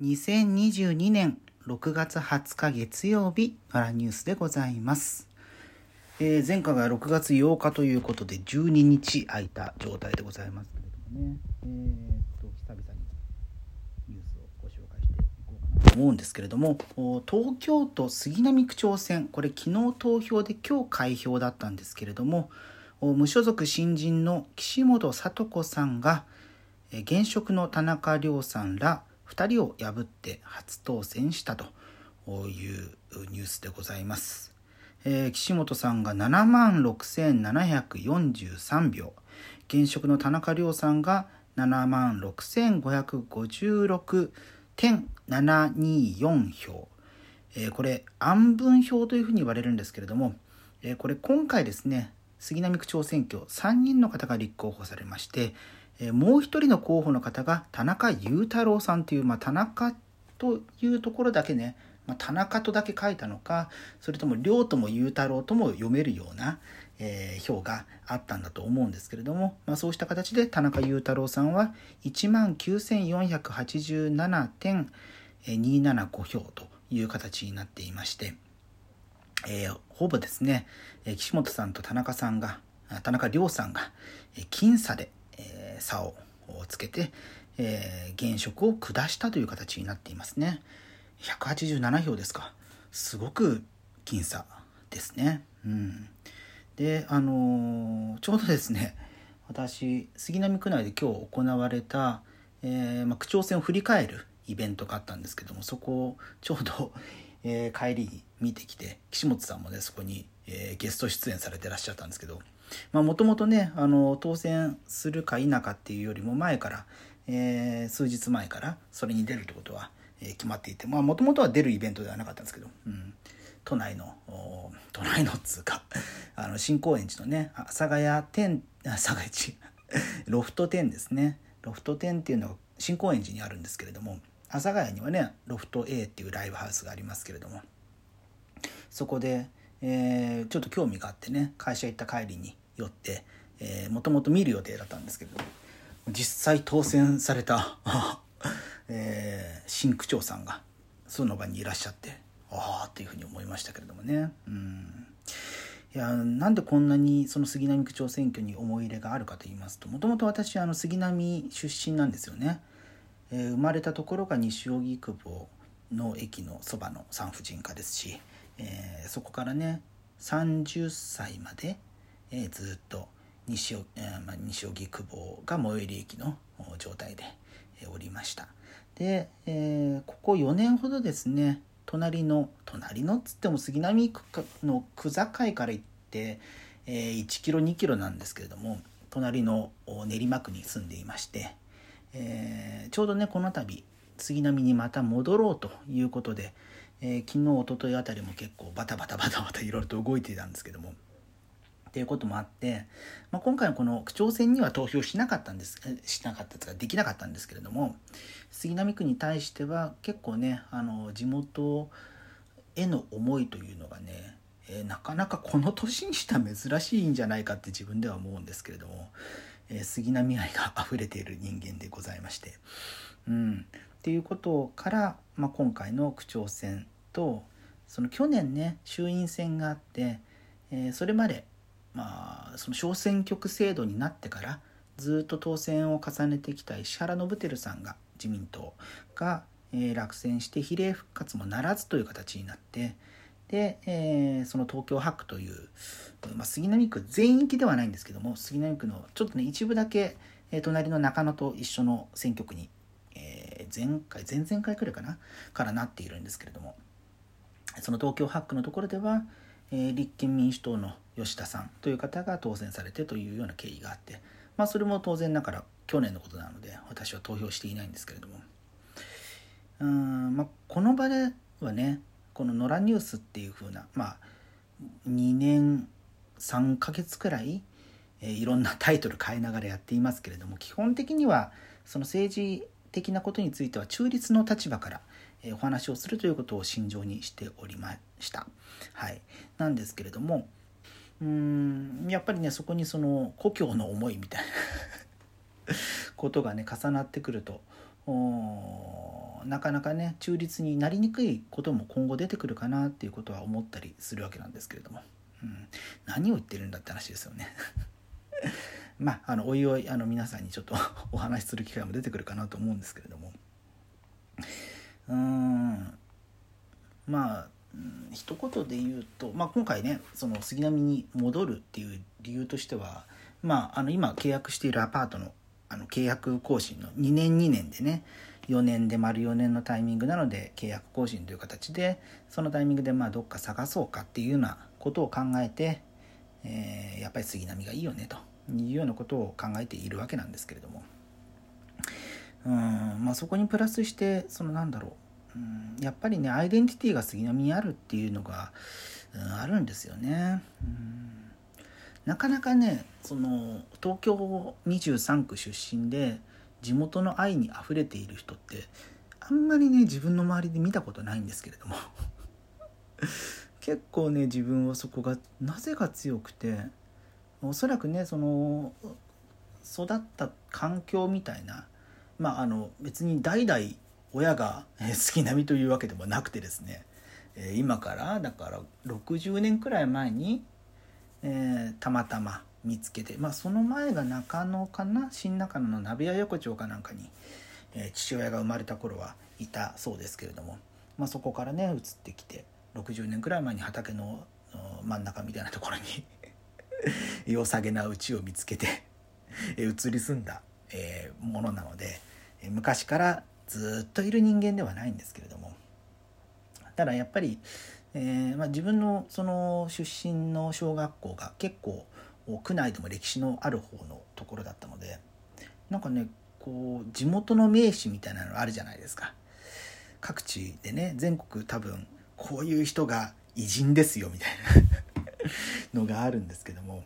2022年6月20日月曜日、アラニュースでございます。えー、前回が6月8日ということで12日空いた状態でございますけれどもね、えー、と久々にニュースをご紹介していこうかなと思うんですけれども東京都杉並区長選これ昨日投票で今日開票だったんですけれども無所属新人の岸本聡子さんが現職の田中亮さんら2人を破って初当選したというニュースでございます。えー、岸本さんが7万6743票現職の田中亮さんが7万6556.724票、えー、これ安分票というふうに言われるんですけれども、えー、これ今回ですね杉並区長選挙3人の方が立候補されましてえもう一人の候補の方が田中裕太郎さんという、まあ、田中というところだけね、まあ、田中とだけ書いたのかそれとも亮とも裕太郎とも読めるような、えー、票があったんだと思うんですけれども、まあ、そうした形で田中裕太郎さんは1万9487.275票という形になっていまして、えー、ほぼですね岸本さんと田中さんが田中亮さんが僅差でえ差をつけて、えー、現職を下したという形になっていますね。187票ですか。すごく僅差ですね。うん。で、あのー、ちょうどですね、私、杉並区内で今日行われた、えー、まあ、区長選を振り返るイベントがあったんですけども、そこをちょうど、えー、帰りに見てきて、岸本さんもね、そこに、えゲスト出演されてらっしゃったんですけど、もともとねあの当選するか否かっていうよりも前から、えー、数日前からそれに出るってことは、えー、決まっていてもともとは出るイベントではなかったんですけど、うん、都内の都内のっつうかあの新高円寺のね阿佐ヶ谷店阿佐ヶ谷地 ロフト店ですね。ロフト店っていうのは新高円寺にあるんですけれども阿佐ヶ谷にはねロフト A っていうライブハウスがありますけれどもそこでえー、ちょっと興味があってね会社行った帰りに寄ってもともと見る予定だったんですけど実際当選された えー、新区長さんがその場にいらっしゃってああっていうふうに思いましたけれどもね。うんいやなんでこんなにその杉並区長選挙に思い入れがあるかと言いますともともと私あの杉並出身なんですよね、えー、生まれたところが西荻窪の駅のそばの産婦人科ですし、えー、そこからね30歳まで、えー、ずっと西尾、えーまあ、西荻窪が最寄り駅の状態で、えー、おりました。で、えー、ここ4年ほどですね隣の隣のっつっても杉並区の区境から行って、えー、1キロ2キロなんですけれども隣の練馬区に住んでいまして、えー、ちょうどねこの度杉並にまた戻ろうということで、えー、昨日おとといあたりも結構バタバタバタバタいろいろと動いていたんですけどもっていうこともあって、まあ、今回のこの区長選には投票しなかったんですしなかったとかできなかったんですけれども杉並区に対しては結構ねあの地元への思いというのがね、えー、なかなかこの年にした珍しいんじゃないかって自分では思うんですけれども、えー、杉並愛が溢れている人間でございまして。うん、っていうことから、まあ、今回の区長選とその去年ね衆院選があって、えー、それまで、まあ、その小選挙区制度になってからずっと当選を重ねてきた石原伸晃さんが自民党が、えー、落選して比例復活もならずという形になってで、えー、その東京8区という、まあ、杉並区全域ではないんですけども杉並区のちょっとね一部だけ、えー、隣の中野と一緒の選挙区に前回前々回くらいかなからなっているんですけれどもその東京8区のところでは、えー、立憲民主党の吉田さんという方が当選されてというような経緯があって、まあ、それも当然ながら去年のことなので私は投票していないんですけれども。うん、まあ、この場ではねこの「野良ニュース」っていう風なまあ2年3ヶ月くらい、えー、いろんなタイトル変えながらやっていますけれども基本的にはその政治的なことについては中立の立場からお話をするということを心情にしておりました。はい、なんですけれどもうんやっぱりねそこにその故郷の思いみたいな ことがね重なってくるとなかなかね中立になりにくいことも今後出てくるかなっていうことは思ったりするわけなんですけれども、うん、何を言ってるんだって話ですよね。まあ、あのおいおいあの皆さんにちょっと お話しする機会も出てくるかなと思うんですけれども。うん。まあ一言で言うと、まあ、今回ねその杉並に戻るっていう理由としては、まあ、あの今契約しているアパートのあの契約更新の2年2年でね4年で丸4年のタイミングなので契約更新という形でそのタイミングでまあどっか探そうかっていうようなことを考えて、えー、やっぱり杉並がいいよねと。いうようなことを考えているわけなんですけれども。うんまあそこにプラスしてそのなんだろう。うんやっぱりねアイデンティティが杉並にあるっていうのが、うん、あるんですよね。うん。なかなかねその東京23区出身で地元の愛にあふれている人ってあんまりね自分の周りで見たことないんですけれども。結構ね自分はそこがなぜか強くておそらくねその育った環境みたいなまああの別に代々親が好きなみというわけでもなくてですね今からだから60年くらい前にえー、たまたま見つけて、まあ、その前が中野かな新中野の鍋屋横丁かなんかに、えー、父親が生まれた頃はいたそうですけれども、まあ、そこからね移ってきて60年くらい前に畑の真ん中みたいなところに 良さげな家を見つけて移り住んだ、えー、ものなので昔からずっといる人間ではないんですけれども。ただやっぱりえー、まあ、自分のその出身の小学校が結構区内でも歴史のある方のところだったのでなんかねこう地元の名士みたいなのあるじゃないですか。各地でね全国多分こういう人が偉人ですよみたいな。のがあるんですけども、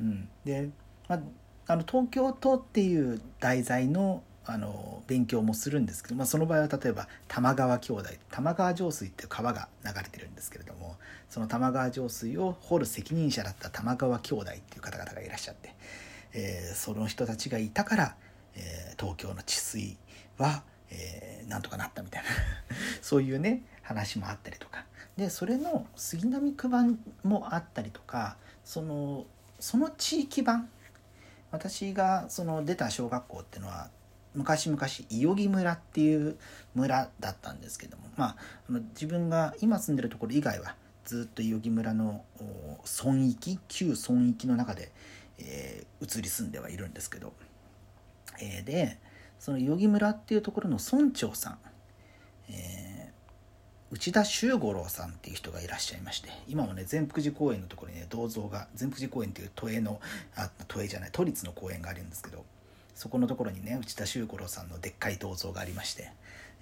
うん、で、まあ、あの東京都っていう題材のあの勉強もするんですけど、まあ、その場合は例えば玉川兄弟玉川上水っていう川が流れてるんですけれどもその玉川上水を掘る責任者だった玉川兄弟っていう方々がいらっしゃって、えー、その人たちがいたから、えー、東京の治水は、えー、なんとかなったみたいな そういうね話もあったりとか。でそれの杉並区版もあったりとかそのその地域版私がその出た小学校っていうのは昔々伊予木村っていう村だったんですけどもまあ自分が今住んでるところ以外はずっと伊予木村の村域旧村域の中で、えー、移り住んではいるんですけど、えー、でその伊予木村っていうところの村長さん、えー、内田修五郎さんっていう人がいらっしゃいまして今もね善福寺公園のところにね銅像が善福寺公園っていう都営のあ都営じゃない都立の公園があるんですけどそこのところにね内田修五郎さんのでっかい銅像がありまして、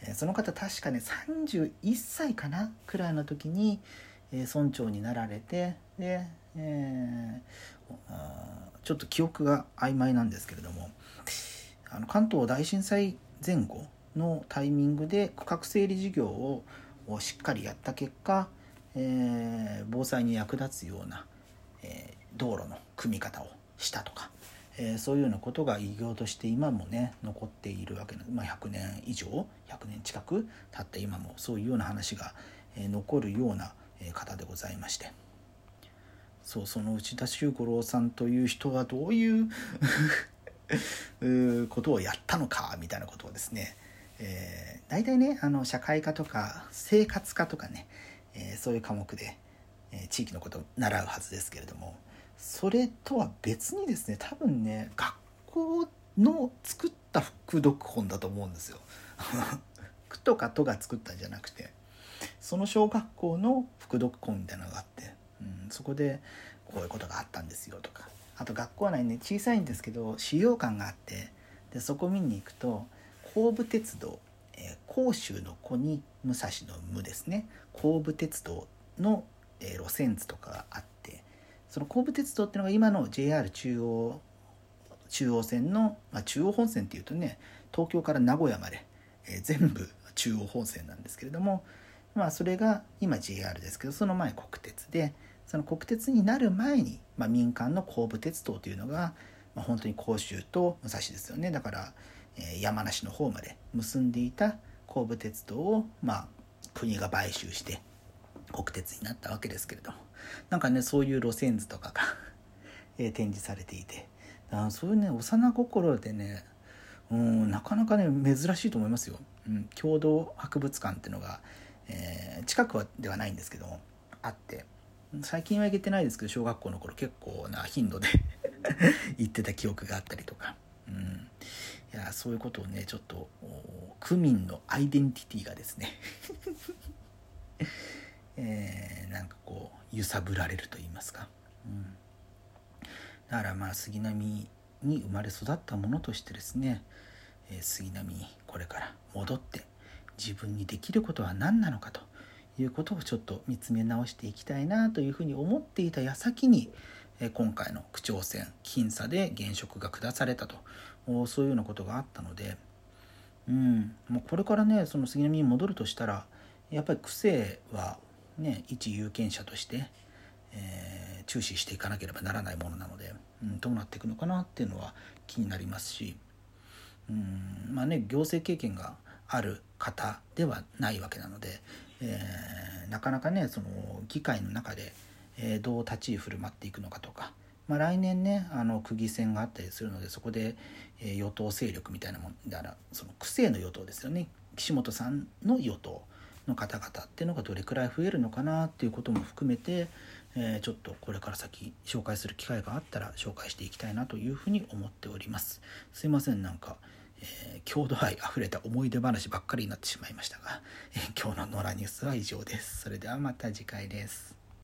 えその方確かね31歳かなくらいの時に、え村長になられてで、えー、ちょっと記憶が曖昧なんですけれどもあの関東大震災前後のタイミングで区画整理事業ををしっかりやった結果、えー、防災に役立つような、えー、道路の組み方をしたとかえー、そういうようなことが偉業として今もね残っているわけなまあ、100年以上100年近く経った今もそういうような話が、え、残るような、方でございまして。そうその内田修五郎さんという人はどういう ことをやったのかみたいなことをですね、えー、大体ねあの社会科とか生活科とかね、えー、そういう科目で、えー、地域のことを習うはずですけれどもそれとは別にですね多分ね学校の作った副読本だと思うんですよ。区とか都が作ったんじゃなくてその小学校の副読本みたいなのがあって、うん、そこでこういうことがあったんですよとかあと学校内ね小さいんですけど資料館があってでそこ見に行くと後部鉄道、えー、甲州の子に武蔵の無ですね。後部鉄道の、えー、路線図とかがあってその後部鉄道っていうのが今の JR 中央中央線の、まあ、中央本線っていうとね東京から名古屋まで、えー、全部中央本線なんですけれどもまあそれが今 JR ですけどその前国鉄でその国鉄になる前に、まあ、民間の後部鉄道というのが、まあ、本当に甲州と武蔵ですよね。だから、山梨の方まで結んでいた神戸鉄道をまあ国が買収して国鉄になったわけですけれども。なんかねそういう路線図とかが え展示されていて。あそういうね幼心でねうんなかなかね珍しいと思いますよ。うん、共同博物館っていうのが、えー、近くはではないんですけどもあって。最近は行けてないですけど小学校の頃結構な頻度で 行ってた記憶があったりとか、いやそういうことをねちょっと区民のアイデンティティがですね。えー、なんかこう揺さぶられると言いますか、うん、だからまあ杉並に生まれ育ったものとしてですね、えー、杉並にこれから戻って自分にできることは何なのかということをちょっと見つめ直していきたいなというふうに思っていた矢先に、今回の区長選僅差で現職が下されたと。そういうようなことがあったので、うん、もうこれからねその杉並に戻るとしたらやっぱり区政はね一有権者として、えー、注視していかなければならないものなので、うん、どうなっていくのかなっていうのは気になりますし、うん。まあね行政経験がある方ではないわけなので、えー、なかなかねその議会の中で、え、どう立ち居振る舞っていくのかとか、まあ、来年ねあの区議選があったりするのでそこで、え、与党勢力みたいなもんだらその区政の与党ですよね。岸本さんの与党の方々っていうのがどれくらい増えるのかなっていうことも含めて、えー、ちょっとこれから先紹介する機会があったら紹介していきたいなというふうに思っております。すいませんなんか、えー、郷土愛あふれた思い出話ばっかりになってしまいましたが、えー、今日の野良ニュースは以上です。それではまた次回です。